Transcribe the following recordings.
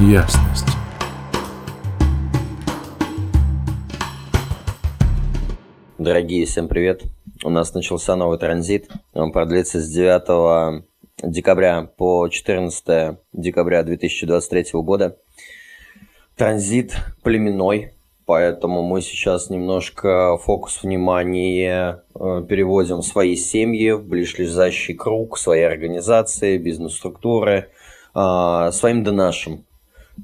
ясность. Дорогие, всем привет. У нас начался новый транзит. Он продлится с 9 декабря по 14 декабря 2023 года. Транзит племенной, поэтому мы сейчас немножко фокус внимания э, переводим в свои семьи, в ближайший круг, свои организации, бизнес-структуры, э, своим да нашим.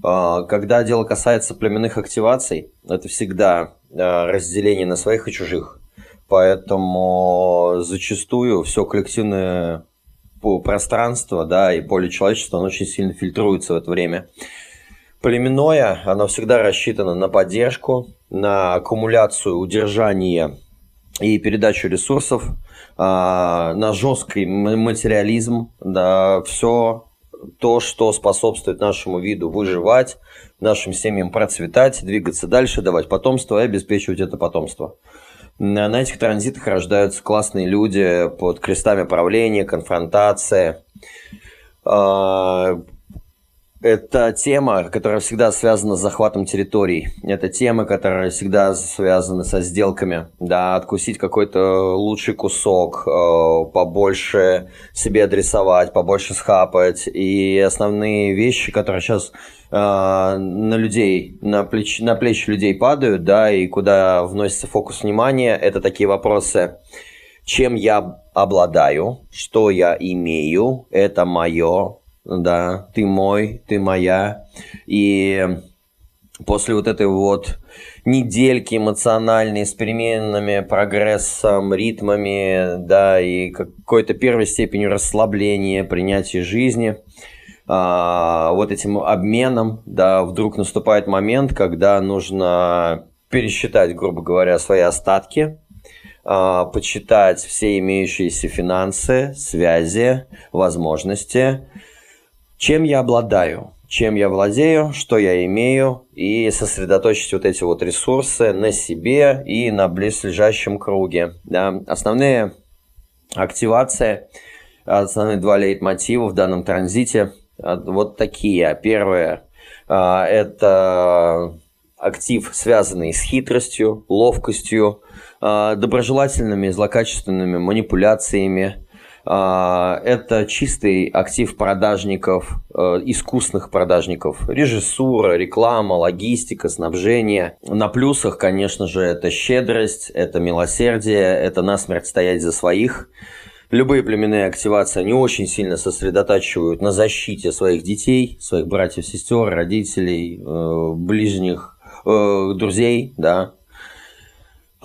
Э, когда дело касается племенных активаций, это всегда разделение на своих и чужих. Поэтому зачастую все коллективное пространство, да, и поле человечества, оно очень сильно фильтруется в это время. Племенное, оно всегда рассчитано на поддержку, на аккумуляцию, удержание и передачу ресурсов, а, на жесткий материализм, да, все то, что способствует нашему виду выживать, нашим семьям процветать, двигаться дальше, давать потомство и обеспечивать это потомство. На этих транзитах рождаются классные люди под крестами правления, конфронтация. Это тема, которая всегда связана с захватом территорий. Это тема, которая всегда связана со сделками. Да, откусить какой-то лучший кусок, э, побольше себе адресовать, побольше схапать. И основные вещи, которые сейчас э, на людей, на плечи, на плечи людей падают, да, и куда вносится фокус внимания, это такие вопросы чем я обладаю, что я имею, это мое, да, ты мой, ты моя. И после вот этой вот недельки эмоциональной с переменными прогрессом, ритмами, да, и какой-то первой степенью расслабления, принятия жизни, а, вот этим обменом, да, вдруг наступает момент, когда нужно пересчитать, грубо говоря, свои остатки, а, почитать все имеющиеся финансы, связи, возможности, чем я обладаю, чем я владею, что я имею, и сосредоточить вот эти вот ресурсы на себе и на близлежащем круге. Да. Основные активации, основные два лейтмотива в данном транзите а, вот такие. Первое а, – это актив, связанный с хитростью, ловкостью, а, доброжелательными, злокачественными манипуляциями, это чистый актив продажников, э, искусных продажников. Режиссура, реклама, логистика, снабжение. На плюсах, конечно же, это щедрость, это милосердие, это насмерть стоять за своих. Любые племенные активации, они очень сильно сосредотачивают на защите своих детей, своих братьев, сестер, родителей, э, ближних, э, друзей, да, а,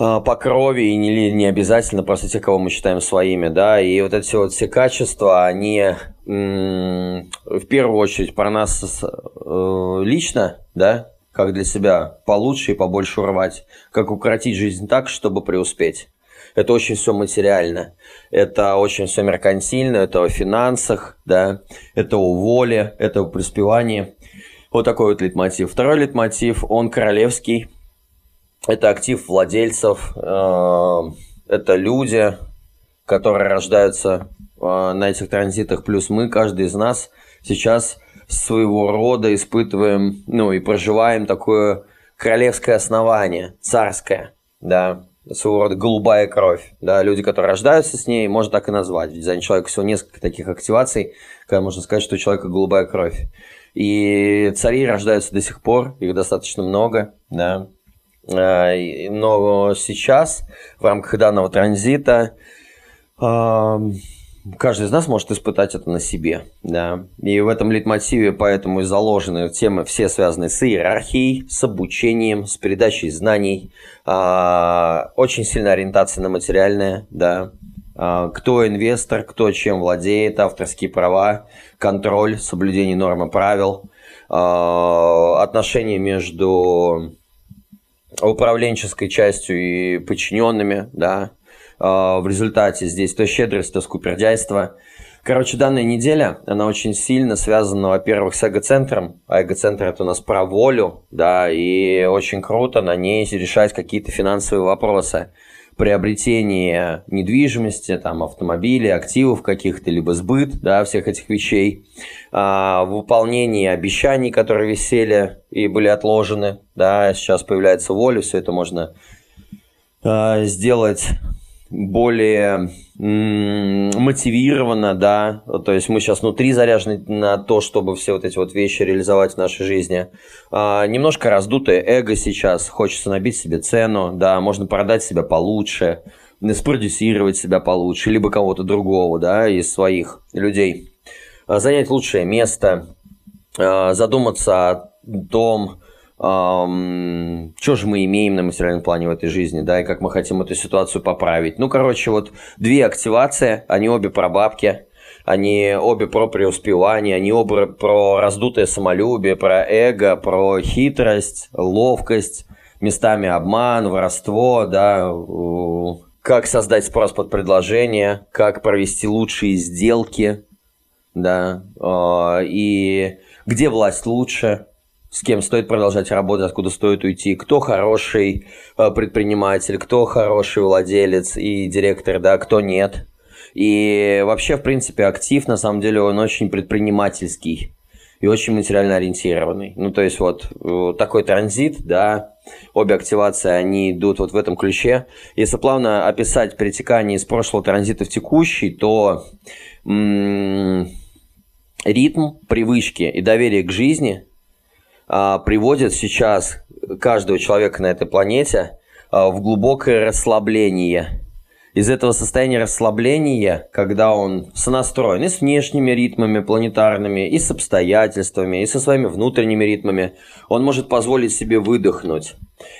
по крови и не, не обязательно просто те, кого мы считаем своими, да, и вот эти вот все качества, они в первую очередь про нас э, лично, да, как для себя получше и побольше урвать, как укоротить жизнь так, чтобы преуспеть. Это очень все материально, это очень все меркантильно, это о финансах, да, это о воле, это о преуспевании. Вот такой вот литмотив. Второй литмотив, он королевский, это актив владельцев, э, это люди, которые рождаются э, на этих транзитах, плюс мы, каждый из нас сейчас своего рода испытываем, ну и проживаем такое королевское основание, царское, да, своего рода голубая кровь, да, люди, которые рождаются с ней, можно так и назвать. В дизайне человека всего несколько таких активаций, когда можно сказать, что у человека голубая кровь. И цари рождаются до сих пор, их достаточно много, да, но сейчас в рамках данного транзита каждый из нас может испытать это на себе. Да? И в этом литмотиве поэтому и заложены темы все связанные с иерархией, с обучением, с передачей знаний. А, очень сильная ориентация на материальное. Да? А, кто инвестор, кто чем владеет, авторские права, контроль, соблюдение норм и правил, а, отношения между управленческой частью и подчиненными, да, а, в результате здесь то щедрость, то скупердяйство. Короче, данная неделя, она очень сильно связана, во-первых, с эгоцентром, а эгоцентр это у нас про волю, да, и очень круто на ней решать какие-то финансовые вопросы. Приобретение недвижимости, там, автомобилей, активов каких-то, либо сбыт, да, всех этих вещей, а, выполнение обещаний, которые висели и были отложены, да, сейчас появляется воля, все это можно а, сделать более мотивировано, да, то есть мы сейчас внутри заряжены на то, чтобы все вот эти вот вещи реализовать в нашей жизни. А, немножко раздутое эго сейчас, хочется набить себе цену, да, можно продать себя получше, спродюсировать себя получше, либо кого-то другого, да, из своих людей. А, занять лучшее место, а, задуматься о том, эм, что же мы имеем на материальном плане в этой жизни, да, и как мы хотим эту ситуацию поправить. Ну, короче, вот две активации, они обе про бабки, они обе про преуспевание, они оба про раздутое самолюбие, про эго, про хитрость, ловкость, местами обман, воровство, да, как создать спрос под предложение, как провести лучшие сделки, да, а, и где власть лучше, с кем стоит продолжать работать, откуда стоит уйти, кто хороший э, предприниматель, кто хороший владелец и директор, да, кто нет. И вообще, в принципе, актив, на самом деле, он очень предпринимательский и очень материально ориентированный. Ну, то есть, вот такой транзит, да, обе активации, они идут вот в этом ключе. Если плавно описать перетекание из прошлого транзита в текущий, то м- ритм, привычки и доверие к жизни – приводит сейчас каждого человека на этой планете а, в глубокое расслабление. Из этого состояния расслабления, когда он сонастроен и с внешними ритмами планетарными, и с обстоятельствами, и со своими внутренними ритмами, он может позволить себе выдохнуть.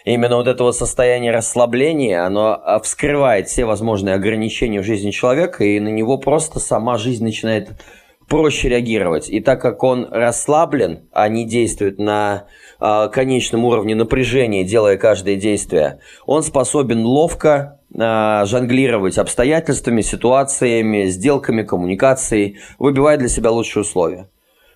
И именно вот этого состояния расслабления, оно а, вскрывает все возможные ограничения в жизни человека, и на него просто сама жизнь начинает проще реагировать. И так как он расслаблен, а не действует на э, конечном уровне напряжения, делая каждое действие, он способен ловко э, жонглировать обстоятельствами, ситуациями, сделками, коммуникацией, выбивая для себя лучшие условия.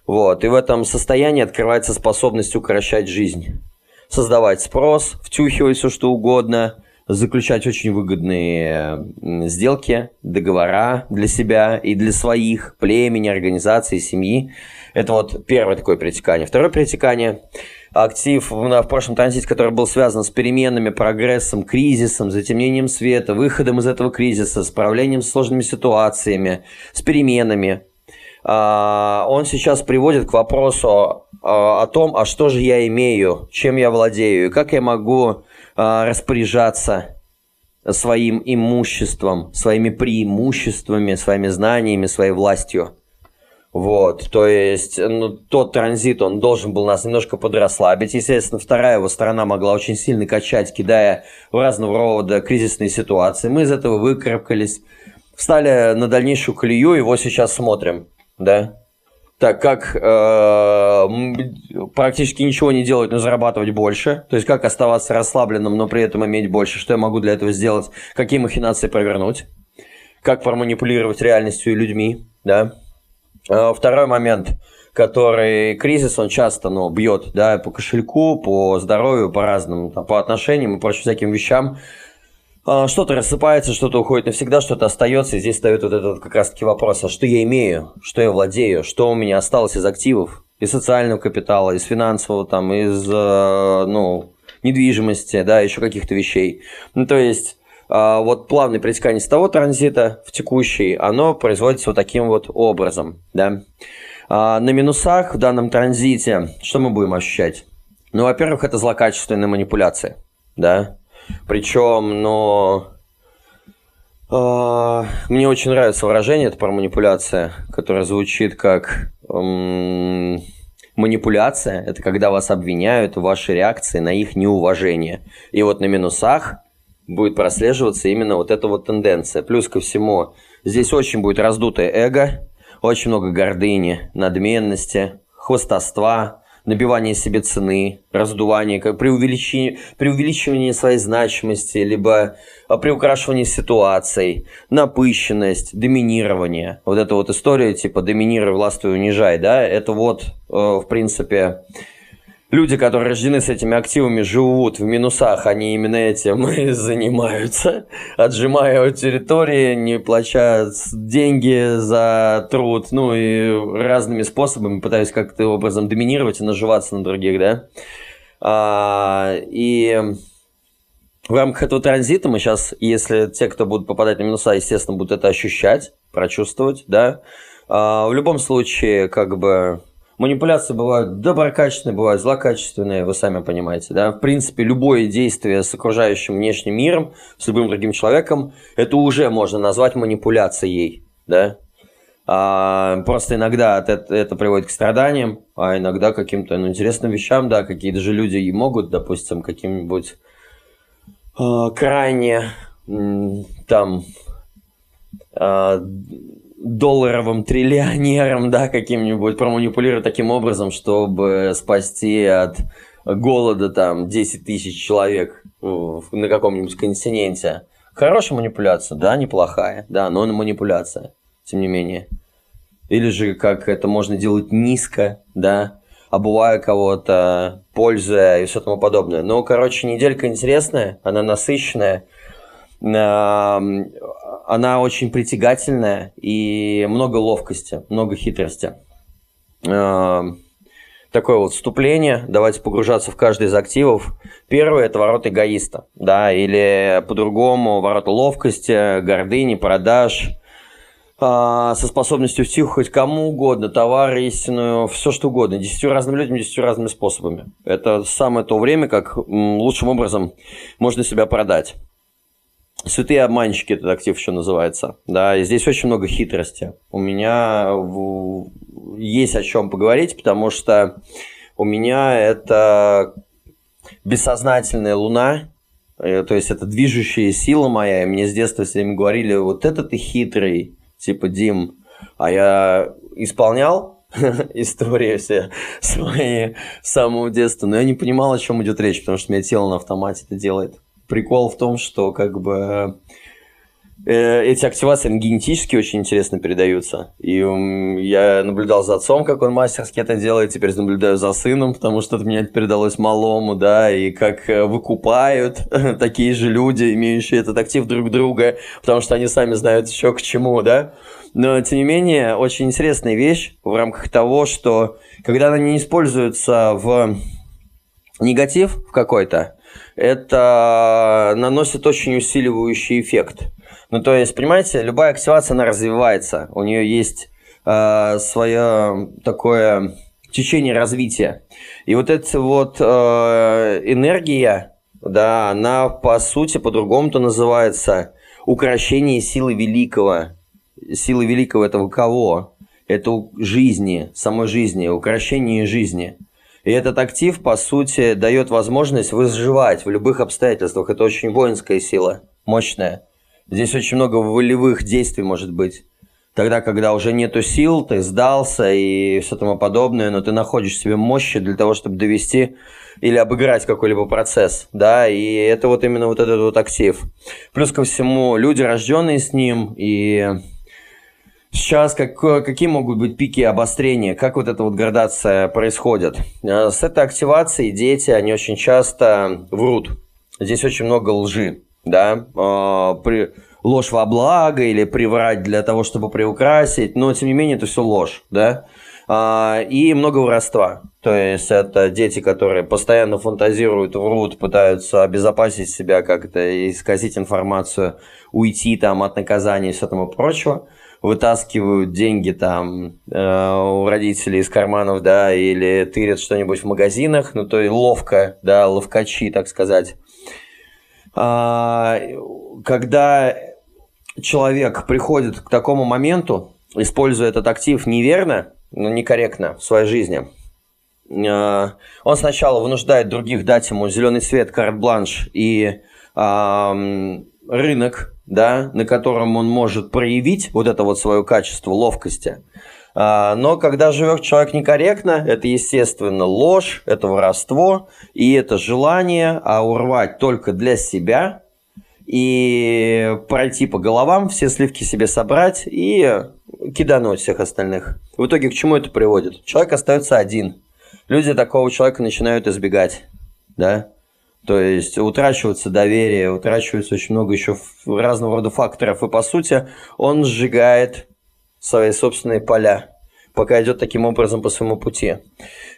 Вот. И в этом состоянии открывается способность укорочать жизнь. Создавать спрос, втюхивать все что угодно, заключать очень выгодные сделки, договора для себя и для своих, племени, организации, семьи. Это вот первое такое перетекание. Второе перетекание – актив в прошлом транзите, который был связан с переменами, прогрессом, кризисом, затемнением света, выходом из этого кризиса, справлением с сложными ситуациями, с переменами. А, он сейчас приводит к вопросу о том, а что же я имею, чем я владею, и как я могу распоряжаться своим имуществом, своими преимуществами, своими знаниями, своей властью. Вот, то есть ну, тот транзит, он должен был нас немножко подрасслабить. Естественно, вторая его сторона могла очень сильно качать, кидая в разного рода кризисные ситуации. Мы из этого выкарабкались, встали на дальнейшую колею, его сейчас смотрим, да так как э, практически ничего не делать, но зарабатывать больше, то есть как оставаться расслабленным, но при этом иметь больше, что я могу для этого сделать, какие махинации провернуть, как проманипулировать реальностью и людьми, да. Э, второй момент, который кризис, он часто, ну, бьет, да, по кошельку, по здоровью, по разным, там, по отношениям и прочим всяким вещам, что-то рассыпается, что-то уходит навсегда, что-то остается. И здесь встает вот этот как раз-таки вопрос, а что я имею, что я владею, что у меня осталось из активов, из социального капитала, из финансового, там, из, э, ну, недвижимости, да, еще каких-то вещей. Ну, то есть, а, вот плавное перетекание с того транзита в текущий, оно производится вот таким вот образом, да. А, на минусах в данном транзите что мы будем ощущать? Ну, во-первых, это злокачественная манипуляция, да, причем, но э, мне очень нравится выражение, это про манипуляция, которое звучит как эм, манипуляция. Это когда вас обвиняют в вашей реакции на их неуважение. И вот на минусах будет прослеживаться именно вот эта вот тенденция. Плюс ко всему, здесь очень будет раздутое эго, очень много гордыни, надменности, хвостовства, набивание себе цены, раздувание, как преувеличение, преувеличивание своей значимости, либо а, приукрашивание ситуаций, напыщенность, доминирование. Вот эта вот история, типа, доминируй, властвуй, унижай, да, это вот, э, в принципе, люди, которые рождены с этими активами, живут в минусах, они именно этим и занимаются, отжимая территории, не плача деньги за труд, ну и разными способами пытаясь как-то образом доминировать и наживаться на других, да. А, и в рамках этого транзита мы сейчас, если те, кто будут попадать на минуса, естественно, будут это ощущать, прочувствовать, да. А, в любом случае, как бы, манипуляции бывают доброкачественные, бывают злокачественные, вы сами понимаете, да. В принципе, любое действие с окружающим внешним миром, с любым другим человеком, это уже можно назвать манипуляцией, да. А, просто иногда это, это приводит к страданиям, а иногда к каким-то ну, интересным вещам, да, какие-то же люди и могут, допустим, каким-нибудь э, крайне там э, долларовым триллионером, да, каким-нибудь проманипулировать таким образом, чтобы спасти от голода там 10 тысяч человек на каком-нибудь континенте. Хорошая манипуляция, да, неплохая, да, но манипуляция, тем не менее. Или же как это можно делать низко, да, обувая кого-то, пользуя и все тому подобное. Ну, короче, неделька интересная, она насыщенная, она очень притягательная и много ловкости, много хитрости. Такое вот вступление, давайте погружаться в каждый из активов. Первый – это ворот эгоиста, да, или по-другому ворота ловкости, гордыни, продаж – а, со способностью втюхать кому угодно, товар истинную, все что угодно, десятью разными людьми, десятью разными способами. Это самое то время, как лучшим образом можно себя продать. Святые обманщики этот актив еще называется. Да, и здесь очень много хитрости. У меня есть о чем поговорить, потому что у меня это бессознательная луна, э, то есть это движущая сила моя, и мне с детства все время говорили, вот это ты хитрый, типа, Дим, а я исполнял истории все свои с самого детства, но я не понимал, о чем идет речь, потому что у меня тело на автомате это делает. Прикол в том, что как бы э, эти активации генетически очень интересно передаются. И я наблюдал за отцом, как он мастерски это делает, теперь наблюдаю за сыном, потому что это мне передалось малому, да, и как э, выкупают такие же люди, имеющие этот актив друг друга, потому что они сами знают еще к чему, да. Но, тем не менее, очень интересная вещь в рамках того, что когда она не используется в негатив в какой-то, это наносит очень усиливающий эффект. Ну, то есть, понимаете, любая активация, она развивается. У нее есть э, свое такое течение развития. И вот эта вот э, энергия, да, она по сути по-другому-то называется украшение силы великого. Силы великого этого кого? Это жизни, самой жизни, украшение жизни. И этот актив, по сути, дает возможность выживать в любых обстоятельствах. Это очень воинская сила, мощная. Здесь очень много волевых действий может быть. Тогда, когда уже нету сил, ты сдался и все тому подобное, но ты находишь в себе мощи для того, чтобы довести или обыграть какой-либо процесс, да, и это вот именно вот этот вот актив. Плюс ко всему, люди, рожденные с ним, и сейчас как, какие могут быть пики обострения, как вот эта вот градация происходит. Э, с этой активацией дети, они очень часто врут. Здесь очень много лжи да, э, при, ложь во благо или приврать для того, чтобы приукрасить, но тем не менее это все ложь, да, а, и много воровства. То есть это дети, которые постоянно фантазируют, врут, пытаются обезопасить себя как-то, исказить информацию, уйти там от наказания и все тому прочего вытаскивают деньги там э, у родителей из карманов, да, или тырят что-нибудь в магазинах, ну то и ловко, да, ловкачи, так сказать. А, когда человек приходит к такому моменту, используя этот актив неверно, но ну, некорректно в своей жизни, а, он сначала вынуждает других дать ему зеленый свет, карт-бланш и рынок, да, на котором он может проявить вот это вот свое качество ловкости – а, но когда живет человек некорректно, это, естественно, ложь, это воровство, и это желание а урвать только для себя и пройти по головам, все сливки себе собрать и кидануть всех остальных. В итоге к чему это приводит? Человек остается один. люди такого человека начинают избегать, да, то есть утрачивается доверие, утрачивается очень много еще разного рода факторов, и по сути он сжигает свои собственные поля, пока идет таким образом по своему пути.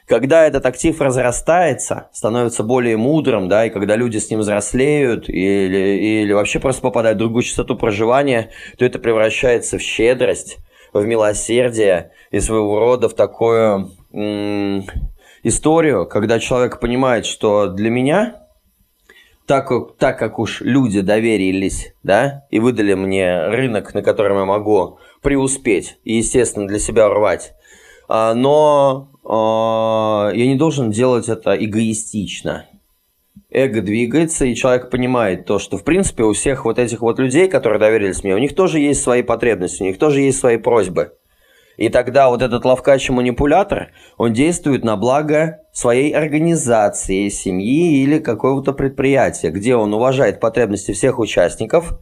Когда этот актив разрастается, становится более мудрым, да, и когда люди с ним взрослеют или, или вообще просто попадают в другую частоту проживания, то это превращается в щедрость, в милосердие и своего рода в такую историю, когда человек понимает, что для меня, так, так как уж люди доверились, да, и выдали мне рынок, на котором я могу преуспеть и, естественно, для себя рвать, а, но а, я не должен делать это эгоистично. Эго двигается, и человек понимает то, что, в принципе, у всех вот этих вот людей, которые доверились мне, у них тоже есть свои потребности, у них тоже есть свои просьбы. И тогда вот этот ловкач и манипулятор, он действует на благо своей организации, семьи или какого-то предприятия, где он уважает потребности всех участников,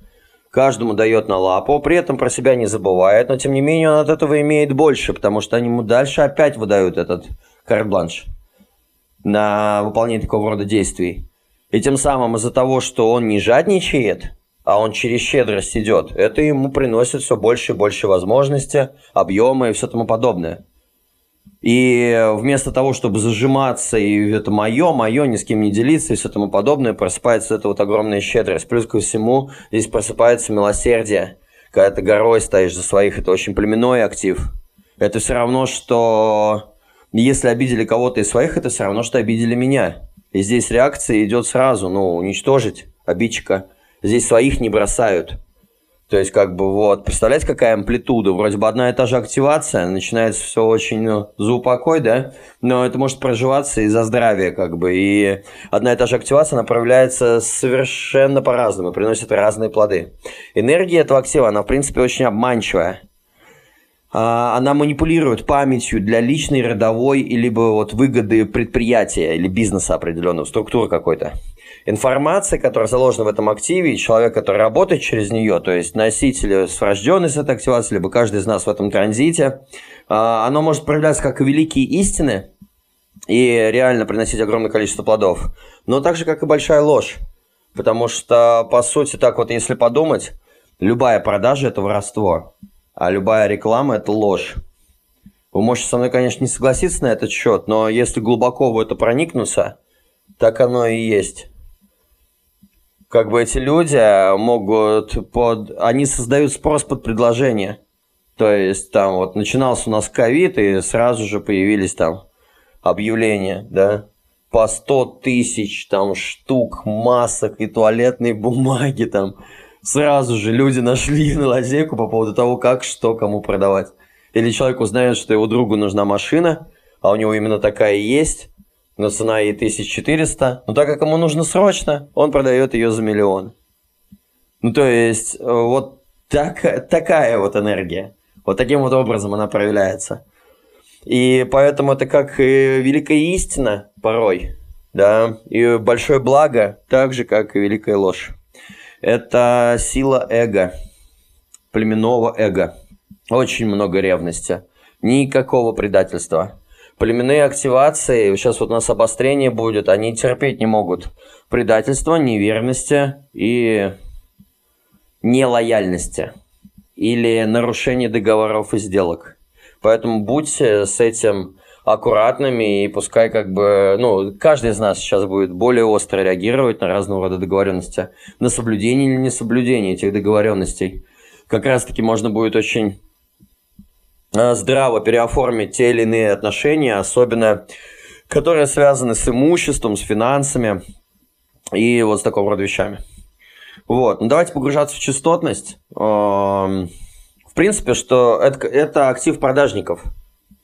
каждому дает на лапу, при этом про себя не забывает, но тем не менее он от этого имеет больше, потому что они ему дальше опять выдают этот карт-бланш на выполнение такого рода действий. И тем самым из-за того, что он не жадничает, а он через щедрость идет, это ему приносит все больше и больше возможностей, объемы и все тому подобное. И вместо того, чтобы зажиматься, и это мое, мое, ни с кем не делиться и все тому подобное, просыпается эта вот огромная щедрость. Плюс ко всему здесь просыпается милосердие. Когда ты горой стоишь за своих, это очень племенной актив. Это все равно, что если обидели кого-то из своих, это все равно, что обидели меня. И здесь реакция идет сразу, ну, уничтожить обидчика. Здесь своих не бросают. То есть, как бы, вот, представляете, какая амплитуда? Вроде бы одна и та же активация, начинается все очень ну, за упокой, да? Но это может проживаться и за здравие, как бы. И одна и та же активация направляется совершенно по-разному, приносит разные плоды. Энергия этого актива, она, в принципе, очень обманчивая. А, она манипулирует памятью для личной, родовой, либо вот выгоды предприятия или бизнеса определенного, структуры какой-то информация, которая заложена в этом активе, и человек, который работает через нее, то есть носитель с врожденной с этой активацией, либо каждый из нас в этом транзите, а, оно может проявляться как великие истины и реально приносить огромное количество плодов, но так же, как и большая ложь. Потому что, по сути, так вот, если подумать, любая продажа – это воровство, а любая реклама – это ложь. Вы можете со мной, конечно, не согласиться на этот счет, но если глубоко в это проникнуться, так оно и есть как бы эти люди могут под... Они создают спрос под предложение. То есть там вот начинался у нас ковид, и сразу же появились там объявления, да, по 100 тысяч там штук масок и туалетной бумаги там. Сразу же люди нашли на лазейку по поводу того, как, что, кому продавать. Или человек узнает, что его другу нужна машина, а у него именно такая есть, но цена ей 1400. Но так как ему нужно срочно, он продает ее за миллион. Ну, то есть, э, вот так, такая вот энергия. Вот таким вот образом она проявляется. И поэтому это как и великая истина порой, да, и большое благо, так же, как и великая ложь. Это сила эго, племенного эго. Очень много ревности, никакого предательства племенные активации, сейчас вот у нас обострение будет, они терпеть не могут предательства, неверности и нелояльности или нарушение договоров и сделок. Поэтому будьте с этим аккуратными и пускай как бы, ну, каждый из нас сейчас будет более остро реагировать на разного рода договоренности, на соблюдение или несоблюдение этих договоренностей. Как раз таки можно будет очень здраво переоформить те или иные отношения, особенно которые связаны с имуществом, с финансами и вот с такого рода вещами. Вот, ну давайте погружаться в частотность. Эм, в принципе, что это, это актив продажников.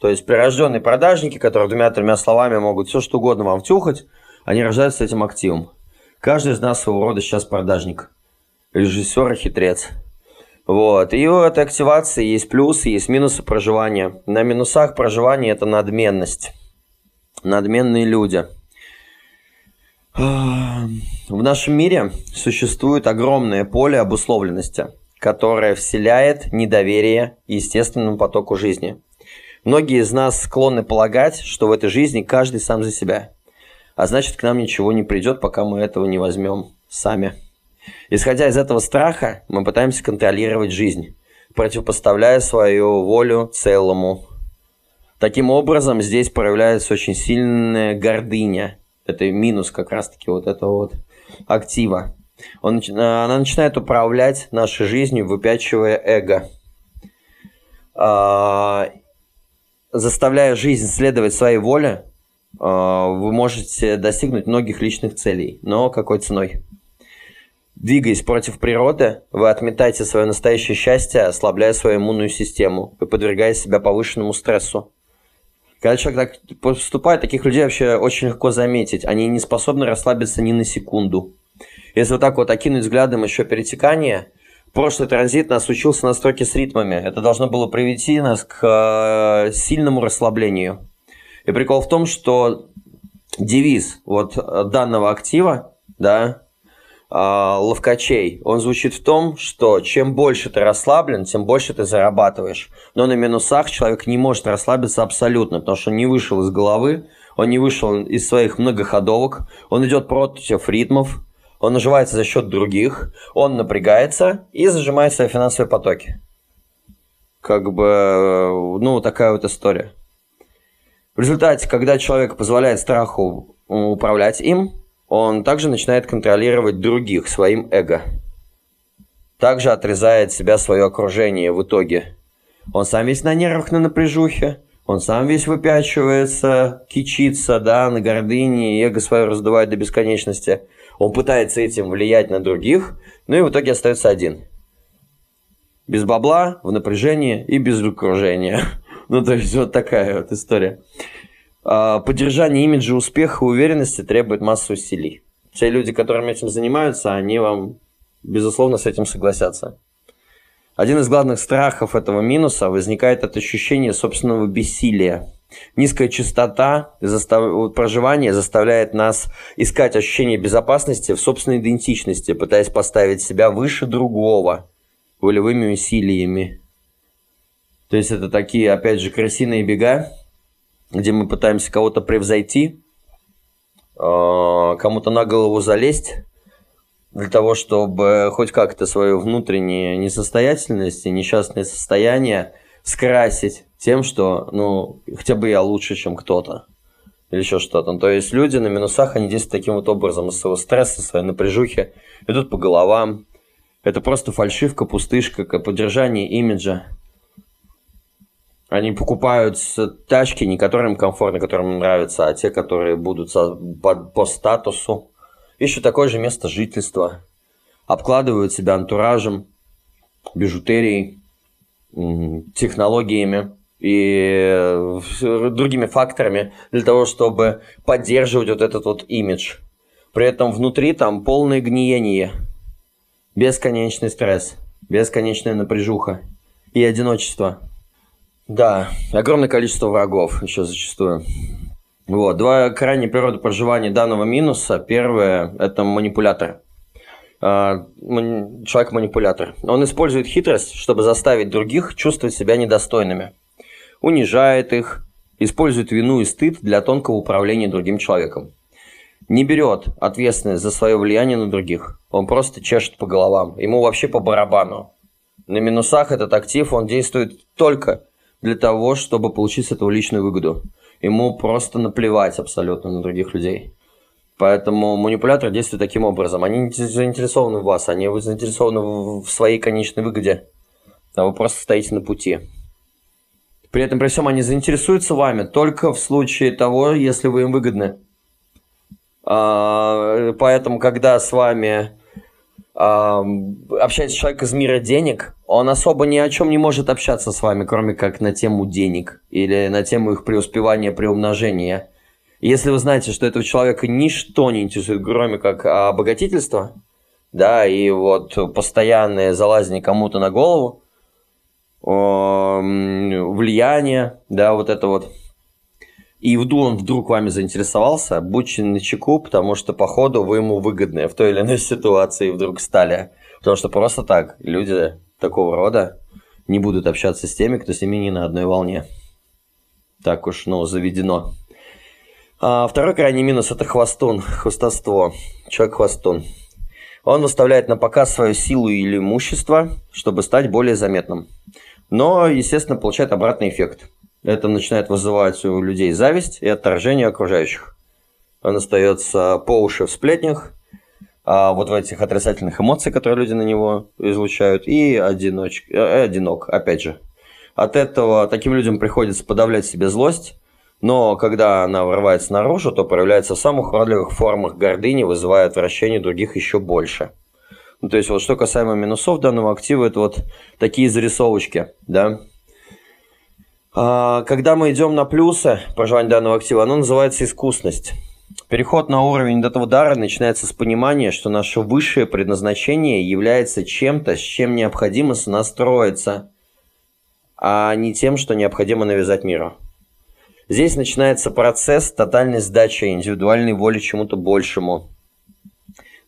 То есть прирожденные продажники, которые двумя-тремя словами могут все что угодно вам втюхать, они рождаются с этим активом. Каждый из нас своего рода сейчас продажник. Режиссер и хитрец. Вот. И у этой активации есть плюсы, есть минусы проживания. На минусах проживания это надменность. Надменные люди. В нашем мире существует огромное поле обусловленности, которое вселяет недоверие естественному потоку жизни. Многие из нас склонны полагать, что в этой жизни каждый сам за себя. А значит, к нам ничего не придет, пока мы этого не возьмем сами. Исходя из этого страха, мы пытаемся контролировать жизнь, противопоставляя свою волю целому. Таким образом, здесь проявляется очень сильная гордыня. Это минус как раз-таки вот этого вот актива. Он, она начинает управлять нашей жизнью, выпячивая эго. А, заставляя жизнь следовать своей воле, а, вы можете достигнуть многих личных целей. Но какой ценой? Двигаясь против природы, вы отметаете свое настоящее счастье, ослабляя свою иммунную систему и подвергая себя повышенному стрессу. Когда человек так поступает, таких людей вообще очень легко заметить. Они не способны расслабиться ни на секунду. Если вот так вот окинуть взглядом еще перетекание, прошлый транзит нас учился настройке с ритмами. Это должно было привести нас к э, сильному расслаблению. И прикол в том, что девиз вот данного актива, да, э, ловкачей, он звучит в том, что чем больше ты расслаблен, тем больше ты зарабатываешь. Но на минусах человек не может расслабиться абсолютно, потому что он не вышел из головы, он не вышел из своих многоходовок, он идет против ритмов, он наживается за счет других, он напрягается и зажимает свои финансовые потоки. Как бы, ну, такая вот история. В результате, когда человек позволяет страху управлять им, он также начинает контролировать других своим эго. Также отрезает себя свое окружение в итоге. Он сам весь на нервах, на напряжухе, он сам весь выпячивается, кичится, да, на гордыне, эго свое раздувает до бесконечности – он пытается этим влиять на других, ну и в итоге остается один. Без бабла, в напряжении и без окружения. Ну, то есть, вот такая вот история. А, поддержание имиджа успеха и уверенности требует массы усилий. Те люди, которыми этим занимаются, они вам, безусловно, с этим согласятся. Один из главных страхов этого минуса возникает от ощущения собственного бессилия – Низкая частота проживания заставляет нас искать ощущение безопасности в собственной идентичности, пытаясь поставить себя выше другого волевыми усилиями. То есть это такие, опять же, крысиные бега, где мы пытаемся кого-то превзойти, а, кому-то на голову залезть, для того, чтобы хоть как-то свою внутреннюю несостоятельность и несчастное состояние скрасить тем, что, ну, хотя бы я лучше, чем кто-то. Или еще что-то. То есть люди на минусах, они действуют таким вот образом. Из своего стресса, своей напряжухи, идут по головам. Это просто фальшивка, пустышка, поддержание имиджа. Они покупают тачки, не которым комфортно, которым нравятся, а те, которые будут по, по статусу. Ищут такое же место жительства. Обкладывают себя антуражем, бижутерией, технологиями и э, другими факторами для того, чтобы поддерживать вот этот вот имидж. При этом внутри там полное гниение, бесконечный стресс, бесконечная напряжуха и одиночество. Да, огромное количество врагов еще зачастую. Вот, два крайние природы проживания данного минуса. Первое – это манипулятор. А, человек-манипулятор. Он использует хитрость, чтобы заставить других чувствовать себя недостойными унижает их, использует вину и стыд для тонкого управления другим человеком. Не берет ответственность за свое влияние на других. Он просто чешет по головам. Ему вообще по барабану. На минусах этот актив, он действует только для того, чтобы получить с этого личную выгоду. Ему просто наплевать абсолютно на других людей. Поэтому манипуляторы действуют таким образом. Они не заинтересованы в вас, они заинтересованы в своей конечной выгоде. А вы просто стоите на пути. При этом, при всем, они заинтересуются вами только в случае того, если вы им выгодны. А, поэтому, когда с вами а, общается человек из мира денег, он особо ни о чем не может общаться с вами, кроме как на тему денег или на тему их преуспевания, приумножения. Если вы знаете, что этого человека ничто не интересует, кроме как обогатительство, да, и вот постоянное залазение кому-то на голову, влияние, да, вот это вот. И вдруг он вдруг вами заинтересовался, будьте на чеку, потому что, походу, вы ему выгодны в той или иной ситуации вдруг стали. Потому что просто так люди такого рода не будут общаться с теми, кто с ними не на одной волне. Так уж, ну, заведено. А второй крайний минус – это хвостун, хвостовство. Человек-хвостун. Он выставляет на показ свою силу или имущество, чтобы стать более заметным. Но, естественно, получает обратный эффект. Это начинает вызывать у людей зависть и отторжение окружающих. Он остается по уши в сплетнях, а вот в этих отрицательных эмоциях, которые люди на него излучают, и одиноч... э, одинок, опять же. От этого таким людям приходится подавлять себе злость, но когда она вырывается наружу, то проявляется в самых уродливых формах гордыни, вызывая отвращение других еще больше. Ну, то есть, вот что касаемо минусов данного актива, это вот такие зарисовочки, да. А, когда мы идем на плюсы проживания данного актива, оно называется искусность. Переход на уровень этого дара начинается с понимания, что наше высшее предназначение является чем-то, с чем необходимо сонастроиться, а не тем, что необходимо навязать миру. Здесь начинается процесс тотальной сдачи индивидуальной воли чему-то большему.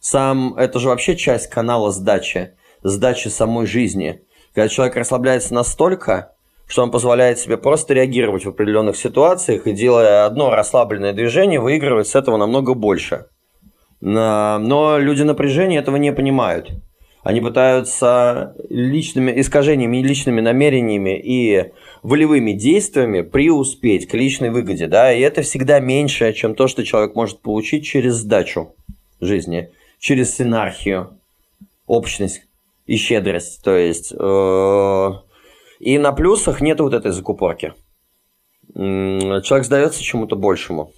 Сам, это же вообще часть канала сдачи, сдачи самой жизни. Когда человек расслабляется настолько, что он позволяет себе просто реагировать в определенных ситуациях и делая одно расслабленное движение, выигрывать с этого намного больше. Но люди напряжения этого не понимают. Они пытаются личными искажениями, личными намерениями и волевыми действиями преуспеть к личной выгоде, да, и это всегда меньше, чем то, что человек может получить через сдачу жизни, через синархию, общность и щедрость, то есть э, и на плюсах нет вот этой закупорки. Человек сдается чему-то большему.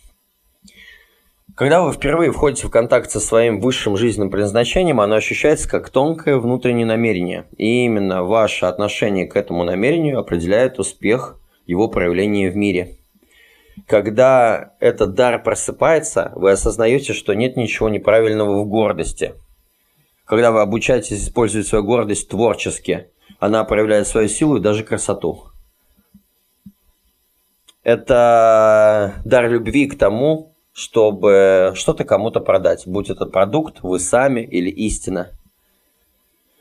Когда вы впервые входите в контакт со своим высшим жизненным предназначением, оно ощущается как тонкое внутреннее намерение. И именно ваше отношение к этому намерению определяет успех его проявления в мире. Когда этот дар просыпается, вы осознаете, что нет ничего неправильного в гордости. Когда вы обучаетесь использовать свою гордость творчески, она проявляет свою силу и даже красоту. Это дар любви к тому, чтобы что-то кому-то продать, будь это продукт, вы сами или истина.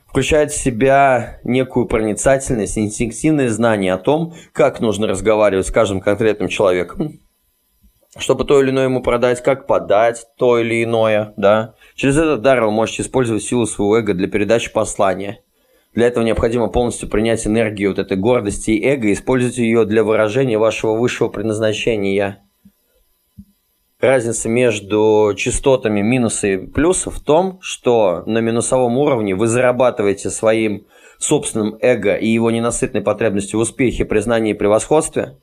Включает в себя некую проницательность, инстинктивное знание о том, как нужно разговаривать с каждым конкретным человеком, чтобы то или иное ему продать, как подать то или иное, да. Через этот дар вы можете использовать силу своего эго для передачи послания. Для этого необходимо полностью принять энергию вот этой гордости и эго и использовать ее для выражения вашего высшего предназначения – разница между частотами минуса и плюса в том, что на минусовом уровне вы зарабатываете своим собственным эго и его ненасытной потребностью в успехе, признании и превосходстве,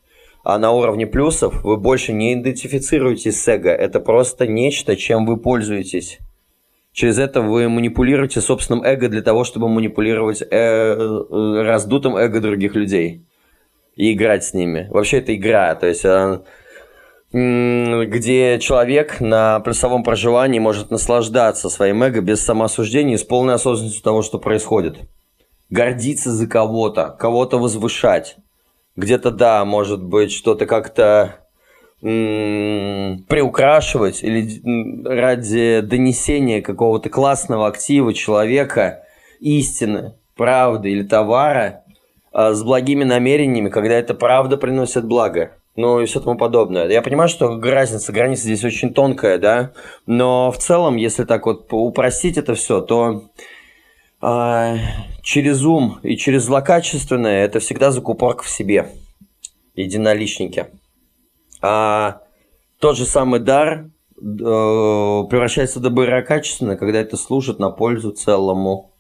а на уровне плюсов вы больше не идентифицируетесь с эго. Это просто нечто, чем вы пользуетесь. Через это вы манипулируете собственным эго для того, чтобы манипулировать э, э, раздутым эго других людей и играть с ними. Вообще это игра, то есть э, где человек на плюсовом проживании может наслаждаться своим эго без самоосуждения и с полной осознанностью того, что происходит. Гордиться за кого-то, кого-то возвышать. Где-то, да, может быть, что-то как-то приукрашивать или ради донесения какого-то классного актива человека, истины, правды или товара а, с благими намерениями, когда это правда приносит благо ну и все тому подобное. Я понимаю, что разница, граница здесь очень тонкая, да, но в целом, если так вот упростить это все, то э, через ум и через злокачественное это всегда закупорка в себе, единоличники. А тот же самый дар э, превращается в доброкачественное, когда это служит на пользу целому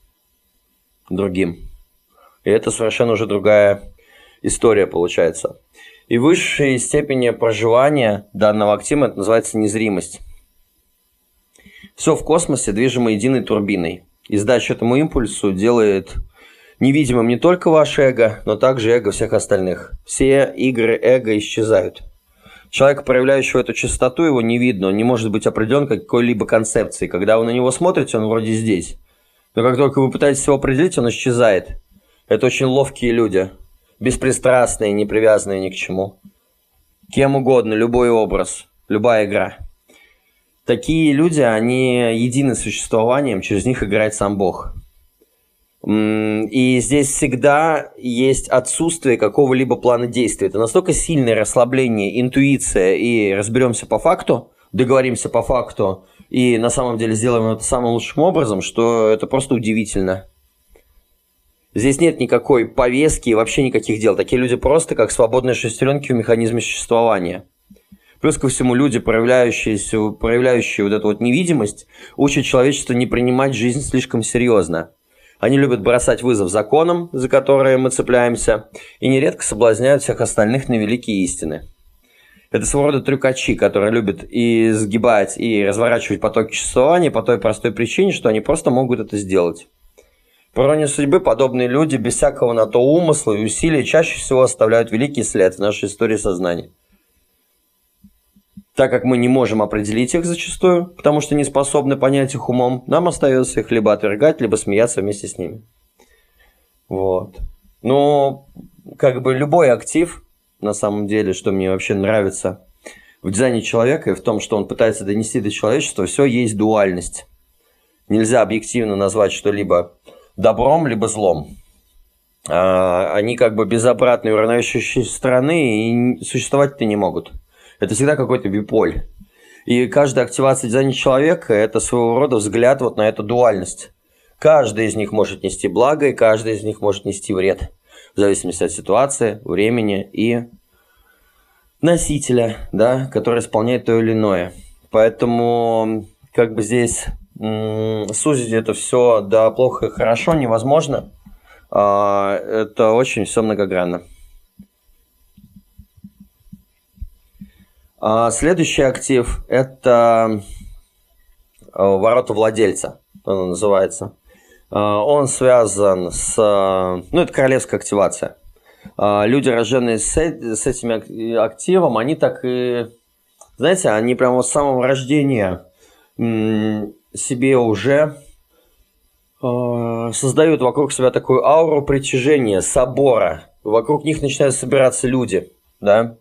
другим. И это совершенно уже другая история получается. И высшей степени проживания данного актива это называется незримость. Все в космосе движимо единой турбиной. И сдача этому импульсу делает невидимым не только ваше эго, но также эго всех остальных. Все игры эго исчезают. Человека, проявляющего эту частоту, его не видно, он не может быть определен какой-либо концепцией. Когда вы на него смотрите, он вроде здесь. Но как только вы пытаетесь его определить, он исчезает. Это очень ловкие люди беспристрастные, не привязанные ни к чему. Кем угодно, любой образ, любая игра. Такие люди, они едины существованием, через них играет сам Бог. И здесь всегда есть отсутствие какого-либо плана действия. Это настолько сильное расслабление, интуиция и разберемся по факту, договоримся по факту и на самом деле сделаем это самым лучшим образом, что это просто удивительно. Здесь нет никакой повестки и вообще никаких дел. Такие люди просто как свободные шестеренки в механизме существования. Плюс ко всему люди, проявляющие, проявляющие вот эту вот невидимость, учат человечество не принимать жизнь слишком серьезно. Они любят бросать вызов законам, за которые мы цепляемся, и нередко соблазняют всех остальных на великие истины. Это своего рода трюкачи, которые любят и сгибать, и разворачивать потоки существования по той простой причине, что они просто могут это сделать. По иронии судьбы, подобные люди без всякого на то умысла и усилий чаще всего оставляют великий след в нашей истории сознания так как мы не можем определить их зачастую, потому что не способны понять их умом, нам остается их либо отвергать, либо смеяться вместе с ними. Вот. Но как бы любой актив, на самом деле, что мне вообще нравится в дизайне человека и в том, что он пытается донести до человечества, все есть дуальность. Нельзя объективно назвать что-либо добром, либо злом. А, они как бы без обратной уравновешивающей стороны и существовать-то не могут. Это всегда какой-то биполь. И каждая активация дизайна человека – это своего рода взгляд вот на эту дуальность. Каждый из них может нести благо, и каждый из них может нести вред. В зависимости от ситуации, времени и носителя, да, который исполняет то или иное. Поэтому как бы здесь сузить это все до плохо и хорошо невозможно. А, это очень все многогранно. Следующий актив – это э, ворота владельца, он называется. А, он связан с… Ну, это королевская активация. А, люди, рожденные с, этим активом, они так и… Знаете, они прямо с самого рождения себе уже создают вокруг себя такую ауру притяжения, собора. Вокруг них начинают собираться люди, да, а,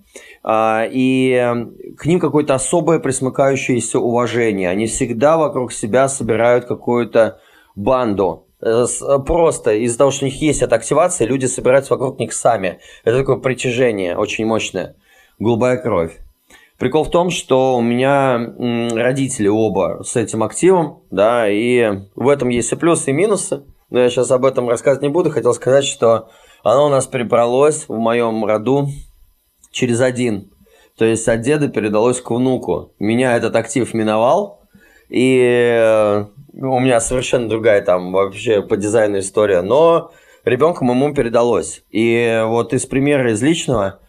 и эм, к ним какое-то особое присмыкающееся уважение. Они всегда вокруг себя собирают какую-то банду. Э, просто из-за того, что у них есть эта активация, люди собираются вокруг них сами. Это такое притяжение очень мощное. Голубая кровь. Прикол в том, что у меня родители оба с этим активом, да, и в этом есть и плюсы, и минусы. Но я сейчас об этом рассказывать не буду. Хотел сказать, что оно у нас перебралось в моем роду через один. То есть от деда передалось к внуку. Меня этот актив миновал, и э, у меня совершенно другая там вообще по дизайну история, но ребенку моему передалось. И вот из примера из личного,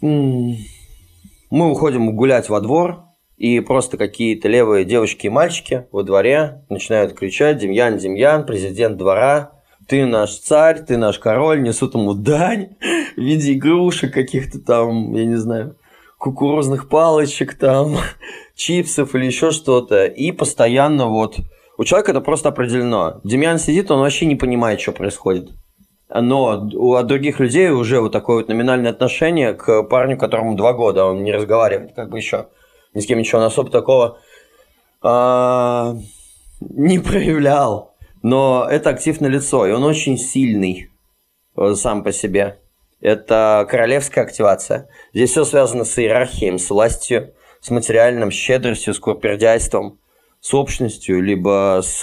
мы уходим гулять во двор, и просто какие-то левые девочки и мальчики во дворе начинают кричать «Демьян, Демьян, президент двора, ты наш царь, ты наш король, несут ему дань в виде игрушек каких-то там, я не знаю, кукурузных палочек там, чипсов или еще что-то. И постоянно вот... У человека это просто определено. Демьян сидит, он вообще не понимает, что происходит. Но у других людей уже вот такое вот номинальное отношение к парню, которому два года, он не разговаривает, как бы еще ни с кем ничего, он особо такого а, не проявлял но это актив на лицо, и он очень сильный э, сам по себе. Это королевская активация. Здесь все связано с иерархией, с властью, с материальным, щедростью, с курпердяйством, с общностью, либо с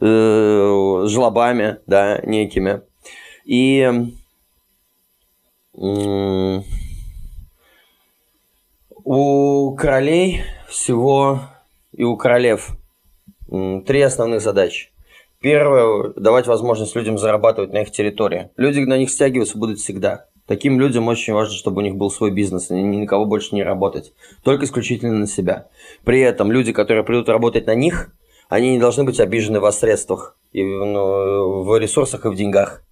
э, жлобами, да, некими. И э, у королей всего и у королев э, три основных задачи. Первое – давать возможность людям зарабатывать на их территории. Люди на них стягиваться будут всегда. Таким людям очень важно, чтобы у них был свой бизнес, и ни на кого больше не работать. Только исключительно на себя. При этом люди, которые придут работать на них, они не должны быть обижены во средствах, и, ну, в ресурсах и в деньгах.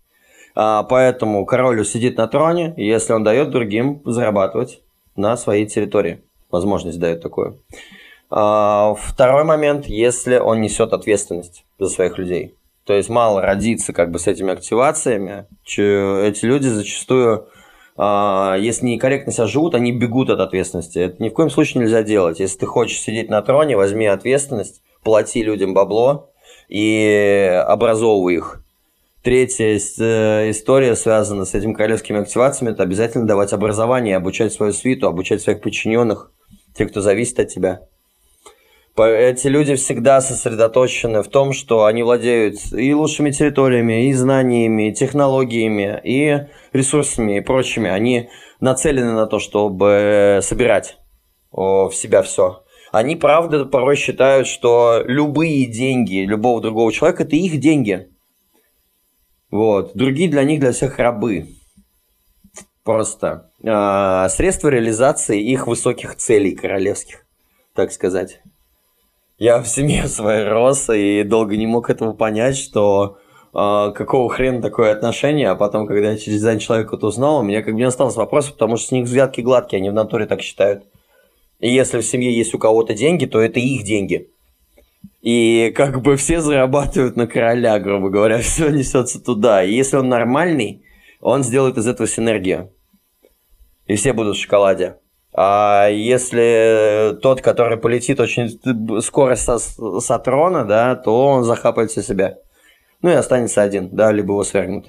А, поэтому король сидит на троне, если он дает другим зарабатывать на своей территории. Возможность дает такую. А, второй момент, если он несет ответственность за своих людей. То есть мало родиться как бы с этими активациями. Эти люди зачастую, а, если некорректно себя живут, они бегут от ответственности. Это ни в коем случае нельзя делать. Если ты хочешь сидеть на троне, возьми ответственность, плати людям бабло и образовывай их. Третья э, история связана с этими королевскими активациями. Это обязательно давать образование, обучать свою свиту, обучать своих подчиненных, тех, кто зависит от тебя. Эти люди всегда сосредоточены в том, что они владеют и лучшими территориями, и знаниями, и технологиями, и ресурсами, и прочими. Они нацелены на то, чтобы собирать в себя все. Они, правда, порой считают, что любые деньги любого другого человека – это их деньги. Вот. Другие для них, для всех рабы. Просто. А, средства реализации их высоких целей королевских, так сказать. Я в семье своей рос и долго не мог этого понять, что э, какого хрена такое отношение, а потом, когда я через дизайн человека это узнал, у меня как бы не осталось вопросов, потому что с них взятки гладкие, они в натуре так считают. И если в семье есть у кого-то деньги, то это их деньги. И как бы все зарабатывают на короля, грубо говоря, все несется туда. И если он нормальный, он сделает из этого синергию. И все будут в шоколаде. А если тот, который полетит очень скоро со, с трона, да, то он захапает все себя. Ну и останется один, да, либо его свергнут.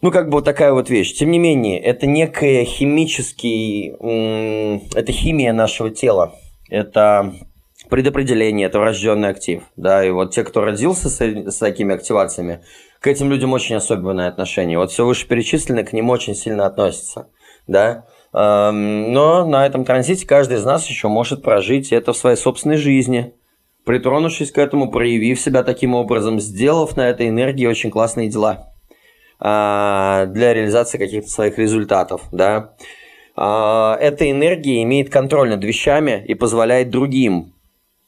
Ну, как бы вот такая вот вещь. Тем не менее, это некая химический... Это химия нашего тела. Это предопределение, это врожденный актив. Да, и вот те, кто родился с, с такими активациями, к этим людям очень особенное отношение. Вот все вышеперечисленное к ним очень сильно относится. Да, но на этом транзите каждый из нас еще может прожить это в своей собственной жизни, притронувшись к этому, проявив себя таким образом, сделав на этой энергии очень классные дела а, для реализации каких-то своих результатов. Да? А, эта энергия имеет контроль над вещами и позволяет другим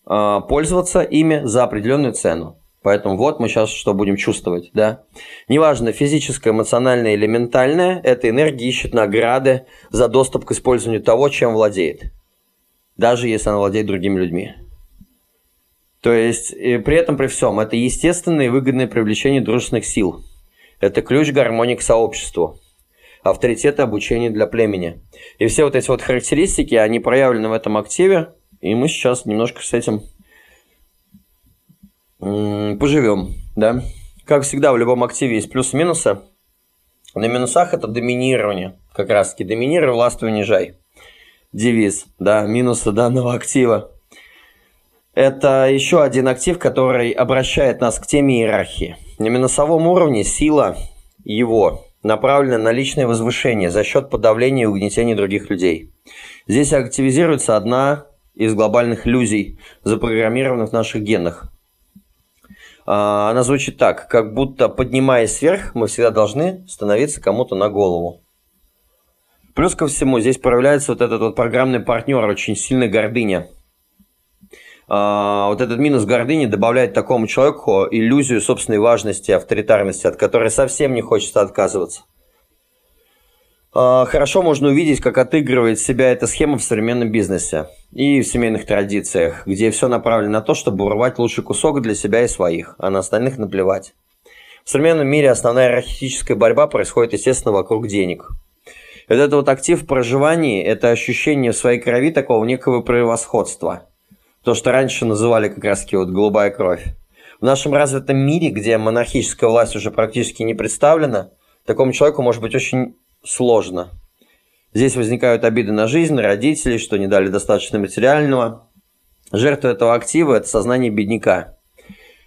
а, пользоваться ими за определенную цену. Поэтому вот мы сейчас что будем чувствовать, да. Неважно, физическое, эмоциональное или ментальное, эта энергия ищет награды за доступ к использованию того, чем владеет. Даже если она владеет другими людьми. То есть, при этом, при всем, это естественное и выгодное привлечение дружественных сил. Это ключ гармонии к сообществу. Авторитет обучение для племени. И все вот эти вот характеристики, они проявлены в этом активе. И мы сейчас немножко с этим поживем, да. Как всегда, в любом активе есть плюсы и минусы. На минусах это доминирование, как раз таки доминируй, властвуй, унижай. Девиз, да, минусы данного актива. Это еще один актив, который обращает нас к теме иерархии. На минусовом уровне сила его направлена на личное возвышение за счет подавления и угнетения других людей. Здесь активизируется одна из глобальных иллюзий, запрограммированных в наших генах. А, она звучит так, как будто поднимаясь вверх, мы всегда должны становиться кому-то на голову. Плюс ко всему, здесь проявляется вот этот вот программный партнер, очень сильная гордыня. А, вот этот минус гордыни добавляет такому человеку иллюзию собственной важности, авторитарности, от которой совсем не хочется отказываться. А, хорошо можно увидеть, как отыгрывает себя эта схема в современном бизнесе и в семейных традициях, где все направлено на то, чтобы урвать лучший кусок для себя и своих, а на остальных наплевать. В современном мире основная иерархическая борьба происходит, естественно, вокруг денег. И вот этот вот актив в проживании – это ощущение в своей крови такого некого превосходства. То, что раньше называли как раз-таки вот голубая кровь. В нашем развитом мире, где монархическая власть уже практически не представлена, такому человеку может быть очень сложно. Здесь возникают обиды на жизнь, на родителей, что не дали достаточно материального. Жертва этого актива – это сознание бедняка.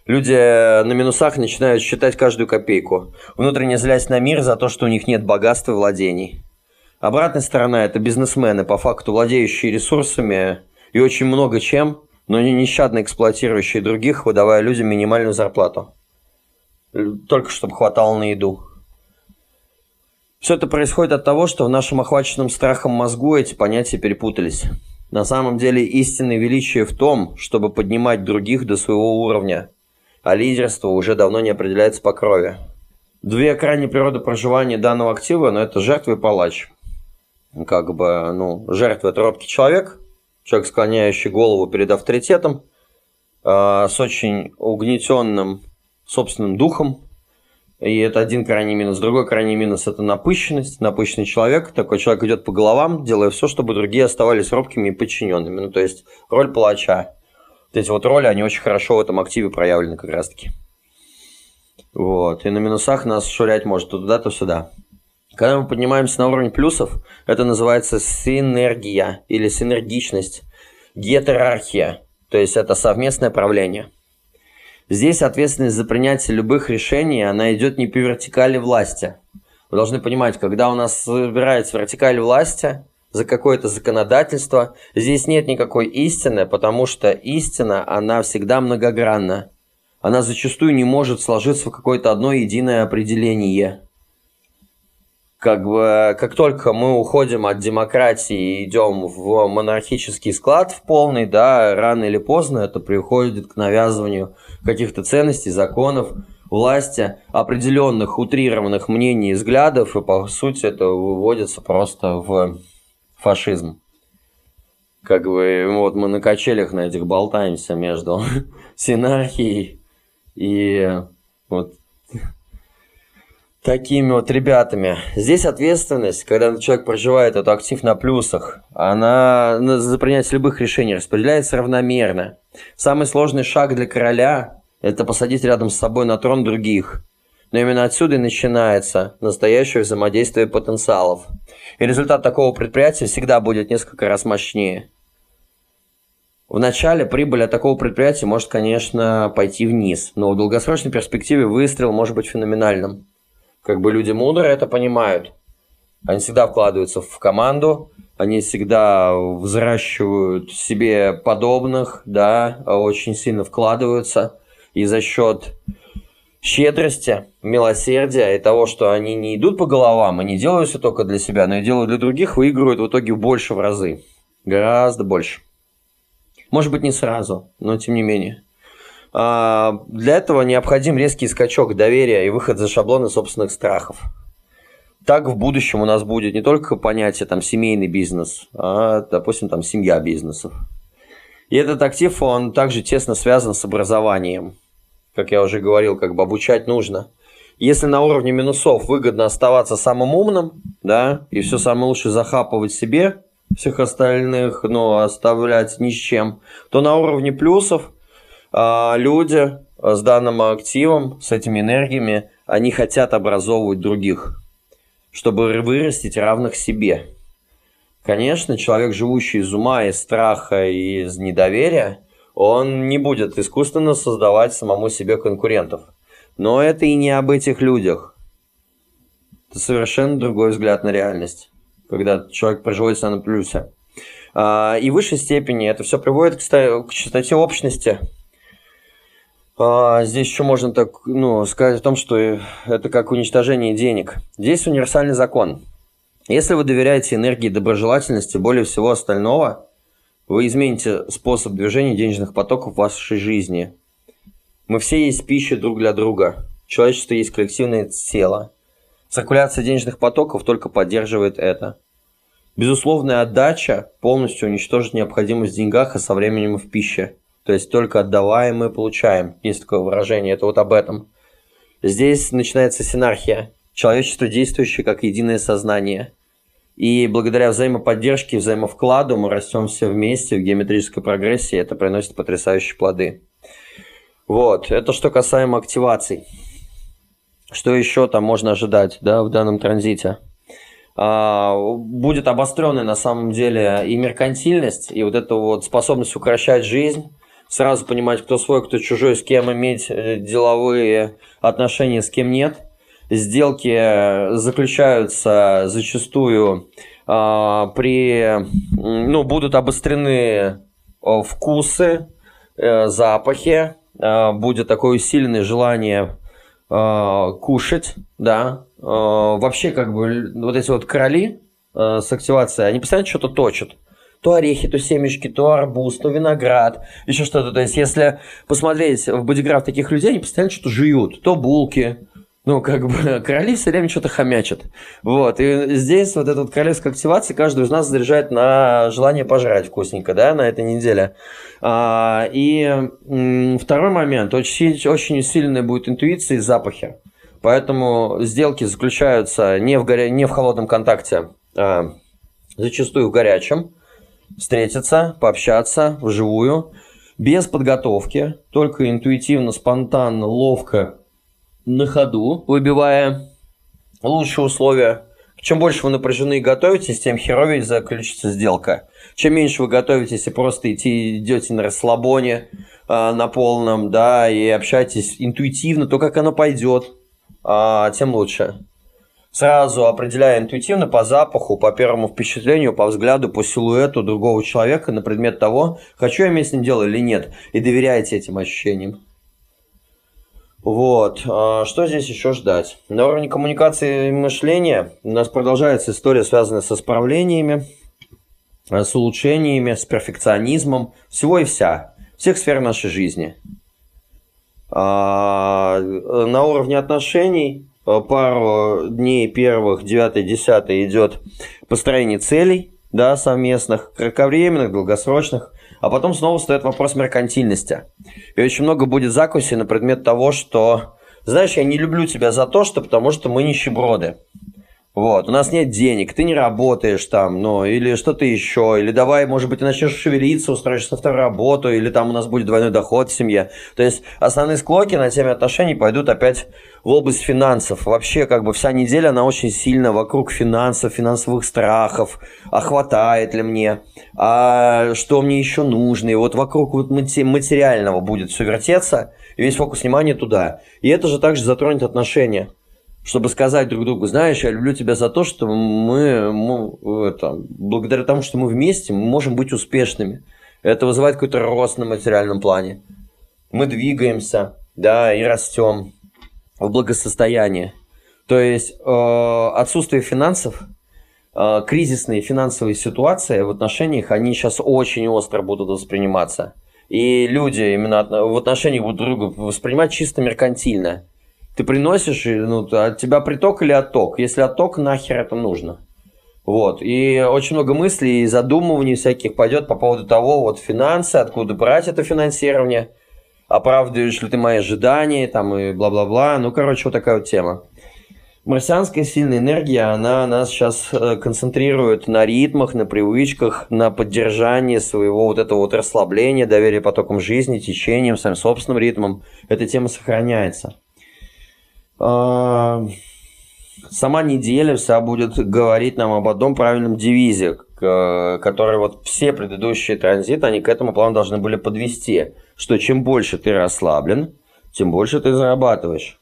Люди на минусах начинают считать каждую копейку, внутренне злясь на мир за то, что у них нет богатства и владений. Обратная сторона – это бизнесмены, по факту владеющие ресурсами и очень много чем, но не нещадно эксплуатирующие других, выдавая людям минимальную зарплату. Только чтобы хватало на еду. Все это происходит от того, что в нашем охваченном страхом мозгу эти понятия перепутались. На самом деле истинное величие в том, чтобы поднимать других до своего уровня, а лидерство уже давно не определяется по крови. Две крайние природы проживания данного актива, но это жертва и палач. Как бы, ну, жертва – это робкий человек, человек, склоняющий голову перед авторитетом, э, с очень угнетенным собственным духом, и это один крайний минус. Другой крайний минус – это напыщенность. Напыщенный человек. Такой человек идет по головам, делая все, чтобы другие оставались робкими и подчиненными. Ну, то есть роль палача. Вот эти вот роли, они очень хорошо в этом активе проявлены как раз-таки. Вот. И на минусах нас шурять может то туда, то сюда. Когда мы поднимаемся на уровень плюсов, это называется синергия или синергичность, гетерархия, то есть это совместное правление. Здесь ответственность за принятие любых решений, она идет не по вертикали власти. Вы должны понимать, когда у нас собирается вертикаль власти за какое-то законодательство, здесь нет никакой истины, потому что истина, она всегда многогранна она зачастую не может сложиться в какое-то одно единое определение. Как бы, как только мы уходим от демократии и идем в монархический склад в полный, да, рано или поздно это приходит к навязыванию каких-то ценностей, законов, власти, определенных утрированных мнений и взглядов, и по сути это выводится просто в фашизм. Как бы вот мы на качелях на этих болтаемся между синархией и вот такими вот ребятами. Здесь ответственность, когда человек проживает эту актив на плюсах, она за принятие любых решений распределяется равномерно. Самый сложный шаг для короля – это посадить рядом с собой на трон других. Но именно отсюда и начинается настоящее взаимодействие потенциалов. И результат такого предприятия всегда будет несколько раз мощнее. В начале прибыль от такого предприятия может, конечно, пойти вниз, но в долгосрочной перспективе выстрел может быть феноменальным. Как бы люди мудрые это понимают. Они всегда вкладываются в команду, они всегда взращивают себе подобных, да, очень сильно вкладываются. И за счет щедрости, милосердия и того, что они не идут по головам и не делают все только для себя, но и делают для других, выигрывают в итоге больше в разы. Гораздо больше. Может быть, не сразу, но тем не менее. А, для этого необходим резкий скачок доверия и выход за шаблоны собственных страхов. Так в будущем у нас будет не только понятие там семейный бизнес, а, допустим, там семья бизнесов. И этот актив, он также тесно связан с образованием. Как я уже говорил, как бы обучать нужно. Если на уровне минусов выгодно оставаться самым умным, да, и все самое лучшее захапывать себе, всех остальных, ну, оставлять ни с чем, то на уровне плюсов а, люди с данным активом, с этими энергиями, они хотят образовывать других, чтобы вырастить равных себе. Конечно, человек, живущий из ума, из страха и из недоверия, он не будет искусственно создавать самому себе конкурентов. Но это и не об этих людях. Это совершенно другой взгляд на реальность когда человек производится на плюсе. А, и в высшей степени это все приводит к частоте общности. А, здесь еще можно так ну, сказать о том, что это как уничтожение денег. Здесь универсальный закон. Если вы доверяете энергии доброжелательности более всего остального, вы измените способ движения денежных потоков в вашей жизни. Мы все есть пища друг для друга. Человечество есть коллективное тело. Циркуляция денежных потоков только поддерживает это. Безусловная отдача полностью уничтожит необходимость в деньгах, а со временем и в пище. То есть только отдаваем мы получаем. Есть такое выражение, это вот об этом. Здесь начинается синархия. Человечество, действующее как единое сознание. И благодаря взаимоподдержке взаимовкладу мы растем все вместе в геометрической прогрессии. Это приносит потрясающие плоды. Вот, это что касаемо активаций. Что еще там можно ожидать да, в данном транзите? А, будет обостренная на самом деле и меркантильность, и вот эта вот способность укращать жизнь, сразу понимать, кто свой, кто чужой, с кем иметь э, деловые отношения, с кем нет. Сделки заключаются зачастую а, при, ну, будут обострены э, вкусы, э, запахи, а, будет такое усиленное желание э, кушать, да. Э, вообще, как бы, вот эти вот короли э, с активацией, они постоянно что-то точат. То орехи, то семечки, то арбуз, то виноград, еще что-то. То есть, если посмотреть в бодиграф таких людей, они постоянно что-то жуют. То булки, ну, как бы, короли все время что-то хомячат. Вот, и здесь вот эта вот королевская активация каждый из нас заряжает на желание пожрать вкусненько, да, на этой неделе. А, и второй момент, очень, очень сильная будет интуиция и запахи. Поэтому сделки заключаются не в, горя... не в холодном контакте, а зачастую в горячем. Встретиться, пообщаться вживую, без подготовки, только интуитивно, спонтанно, ловко на ходу, выбивая лучшие условия. Чем больше вы напряжены и готовитесь, тем херовее заключится сделка. Чем меньше вы готовитесь и просто идти, идете на расслабоне, э, на полном, да, и общаетесь интуитивно, то, как оно пойдет, э, тем лучше. Сразу определяя интуитивно по запаху, по первому впечатлению, по взгляду, по силуэту другого человека на предмет того, хочу я иметь с ним дело или нет, и доверяете этим ощущениям. Вот. А что здесь еще ждать? На уровне коммуникации и мышления у нас продолжается история, связанная со справлениями, с улучшениями, с перфекционизмом, всего и вся, всех сфер нашей жизни. А на уровне отношений пару дней первых, 9-10 идет построение целей, да, совместных, кратковременных, долгосрочных. А потом снова встает вопрос меркантильности. И очень много будет закуси на предмет того, что, знаешь, я не люблю тебя за то, что потому что мы нищеброды. Вот, у нас нет денег, ты не работаешь там, ну, или что-то еще, или давай, может быть, ты начнешь шевелиться, устроишься на вторую работу, или там у нас будет двойной доход в семье. То есть основные склоки на теме отношений пойдут опять в область финансов. Вообще, как бы вся неделя, она очень сильно вокруг финансов, финансовых страхов, а хватает ли мне, а что мне еще нужно, и вот вокруг вот материального будет все вертеться, и весь фокус внимания туда. И это же также затронет отношения чтобы сказать друг другу, знаешь, я люблю тебя за то, что мы, мы это, благодаря тому, что мы вместе, мы можем быть успешными. Это вызывает какой-то рост на материальном плане. Мы двигаемся, да, и растем в благосостоянии. То есть э, отсутствие финансов, э, кризисные финансовые ситуации в отношениях, они сейчас очень остро будут восприниматься. И люди именно в отношениях будут друг друга воспринимать чисто меркантильно ты приносишь, ну, от тебя приток или отток? Если отток, нахер это нужно? Вот. И очень много мыслей и задумываний всяких пойдет по поводу того, вот финансы, откуда брать это финансирование, оправдываешь ли ты мои ожидания, там и бла-бла-бла. Ну, короче, вот такая вот тема. Марсианская сильная энергия, она нас сейчас э, концентрирует на ритмах, на привычках, на поддержании своего вот этого вот расслабления, доверия потокам жизни, течением, своим собственным ритмом. Эта тема сохраняется. Сама неделя вся будет говорить нам об одном правильном девизе, который вот все предыдущие транзиты, они к этому плану должны были подвести, что чем больше ты расслаблен, тем больше ты зарабатываешь.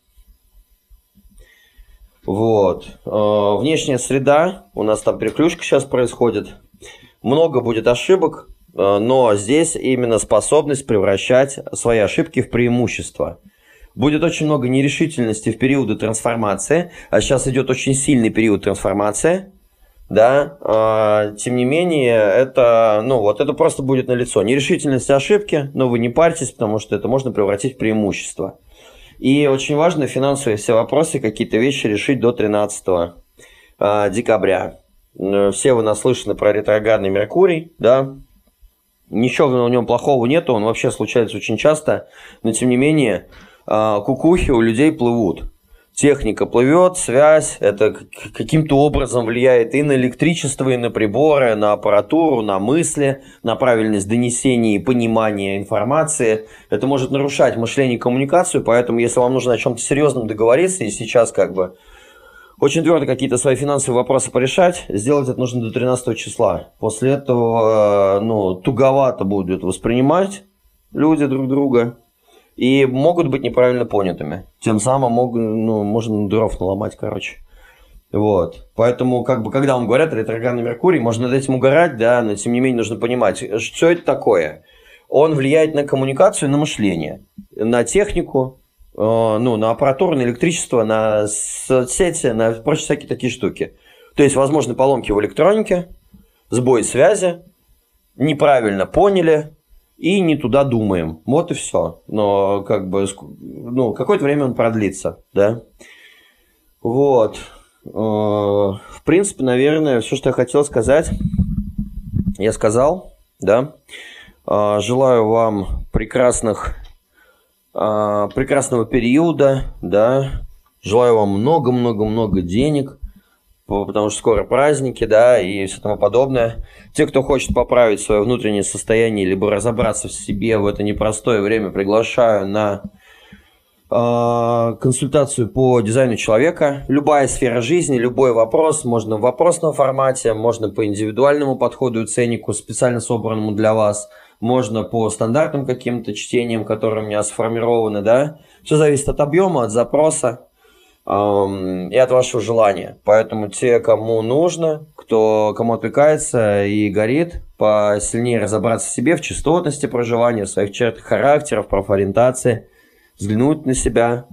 Вот. А, внешняя среда, у нас там переключка сейчас происходит. Много будет ошибок, а, но здесь именно способность превращать свои ошибки в преимущество – Будет очень много нерешительности в периоды трансформации, а сейчас идет очень сильный период трансформации, да, а, тем не менее, это, ну, вот это просто будет на лицо. Нерешительность ошибки, но вы не парьтесь, потому что это можно превратить в преимущество. И очень важно финансовые все вопросы, какие-то вещи решить до 13 а, декабря. Все вы наслышаны про ретроградный Меркурий, да, ничего в нем плохого нету, он вообще случается очень часто, но тем не менее, кукухи у людей плывут. Техника плывет, связь, это каким-то образом влияет и на электричество, и на приборы, на аппаратуру, на мысли, на правильность донесения и понимания информации. Это может нарушать мышление и коммуникацию, поэтому если вам нужно о чем-то серьезном договориться, и сейчас как бы очень твердо какие-то свои финансовые вопросы порешать, сделать это нужно до 13 числа. После этого ну, туговато будут воспринимать люди друг друга, и могут быть неправильно понятыми. Тем самым могут, ну, можно дров наломать, короче. Вот. Поэтому, как бы, когда вам говорят ретроградный Меркурий, можно над этим угорать, да, но тем не менее нужно понимать, что это такое. Он влияет на коммуникацию, на мышление, на технику, э, ну, на аппаратуру, на электричество, на соцсети, на прочие всякие такие штуки. То есть, возможны поломки в электронике, сбой связи, неправильно поняли, и не туда думаем. Вот и все. Но как бы, ну, какое-то время он продлится, да. Вот. Э, в принципе, наверное, все, что я хотел сказать, я сказал, да. Э, желаю вам прекрасных, э, прекрасного периода, да. Желаю вам много-много-много денег – потому что скоро праздники, да, и все тому подобное. Те, кто хочет поправить свое внутреннее состояние, либо разобраться в себе в это непростое время, приглашаю на а, консультацию по дизайну человека. Любая сфера жизни, любой вопрос, можно в вопросном формате, можно по индивидуальному подходу и ценнику, специально собранному для вас, можно по стандартным каким-то чтениям, которые у меня сформированы, да. Все зависит от объема, от запроса эм, и от вашего желания. Поэтому те, кому нужно, кто, кому отвлекается и горит, посильнее разобраться в себе, в частотности проживания, в своих чертах характера, в профориентации – взглянуть на себя,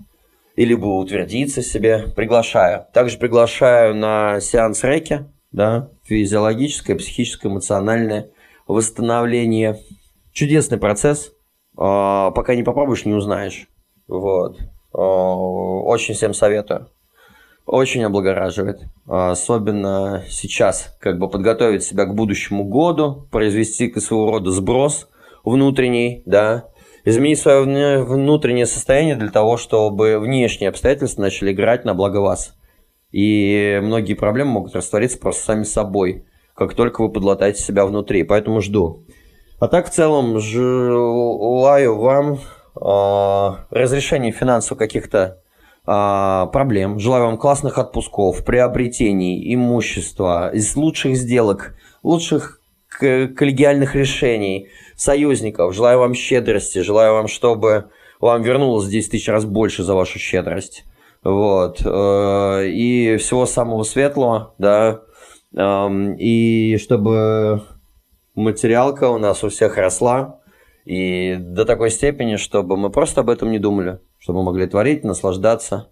или бы утвердиться в себе, приглашаю. Также приглашаю на сеанс рейки, да, физиологическое, психическое, эмоциональное восстановление. Чудесный процесс. А, пока не попробуешь, не узнаешь. Вот. А, очень всем советую. Очень облагораживает. Особенно сейчас, как бы подготовить себя к будущему году, произвести своего рода сброс внутренний, да, изменить свое внутреннее состояние для того, чтобы внешние обстоятельства начали играть на благо вас. И многие проблемы могут раствориться просто сами собой, как только вы подлатаете себя внутри. Поэтому жду. А так, в целом, желаю вам э, разрешения финансовых каких-то э, проблем. Желаю вам классных отпусков, приобретений, имущества, из лучших сделок, лучших коллегиальных решений, союзников. Желаю вам щедрости, желаю вам, чтобы вам вернулось 10 тысяч раз больше за вашу щедрость. Вот. Э, и всего самого светлого, да. Эм, и чтобы материалка у нас у всех росла. И до такой степени, чтобы мы просто об этом не думали. Чтобы мы могли творить, наслаждаться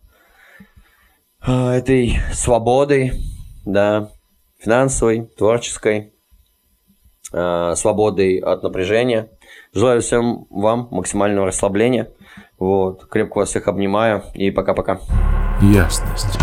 э, этой свободой, да, финансовой, творческой, э, свободой от напряжения. Желаю всем вам максимального расслабления. Вот. Крепко вас всех обнимаю и пока-пока. Ясность.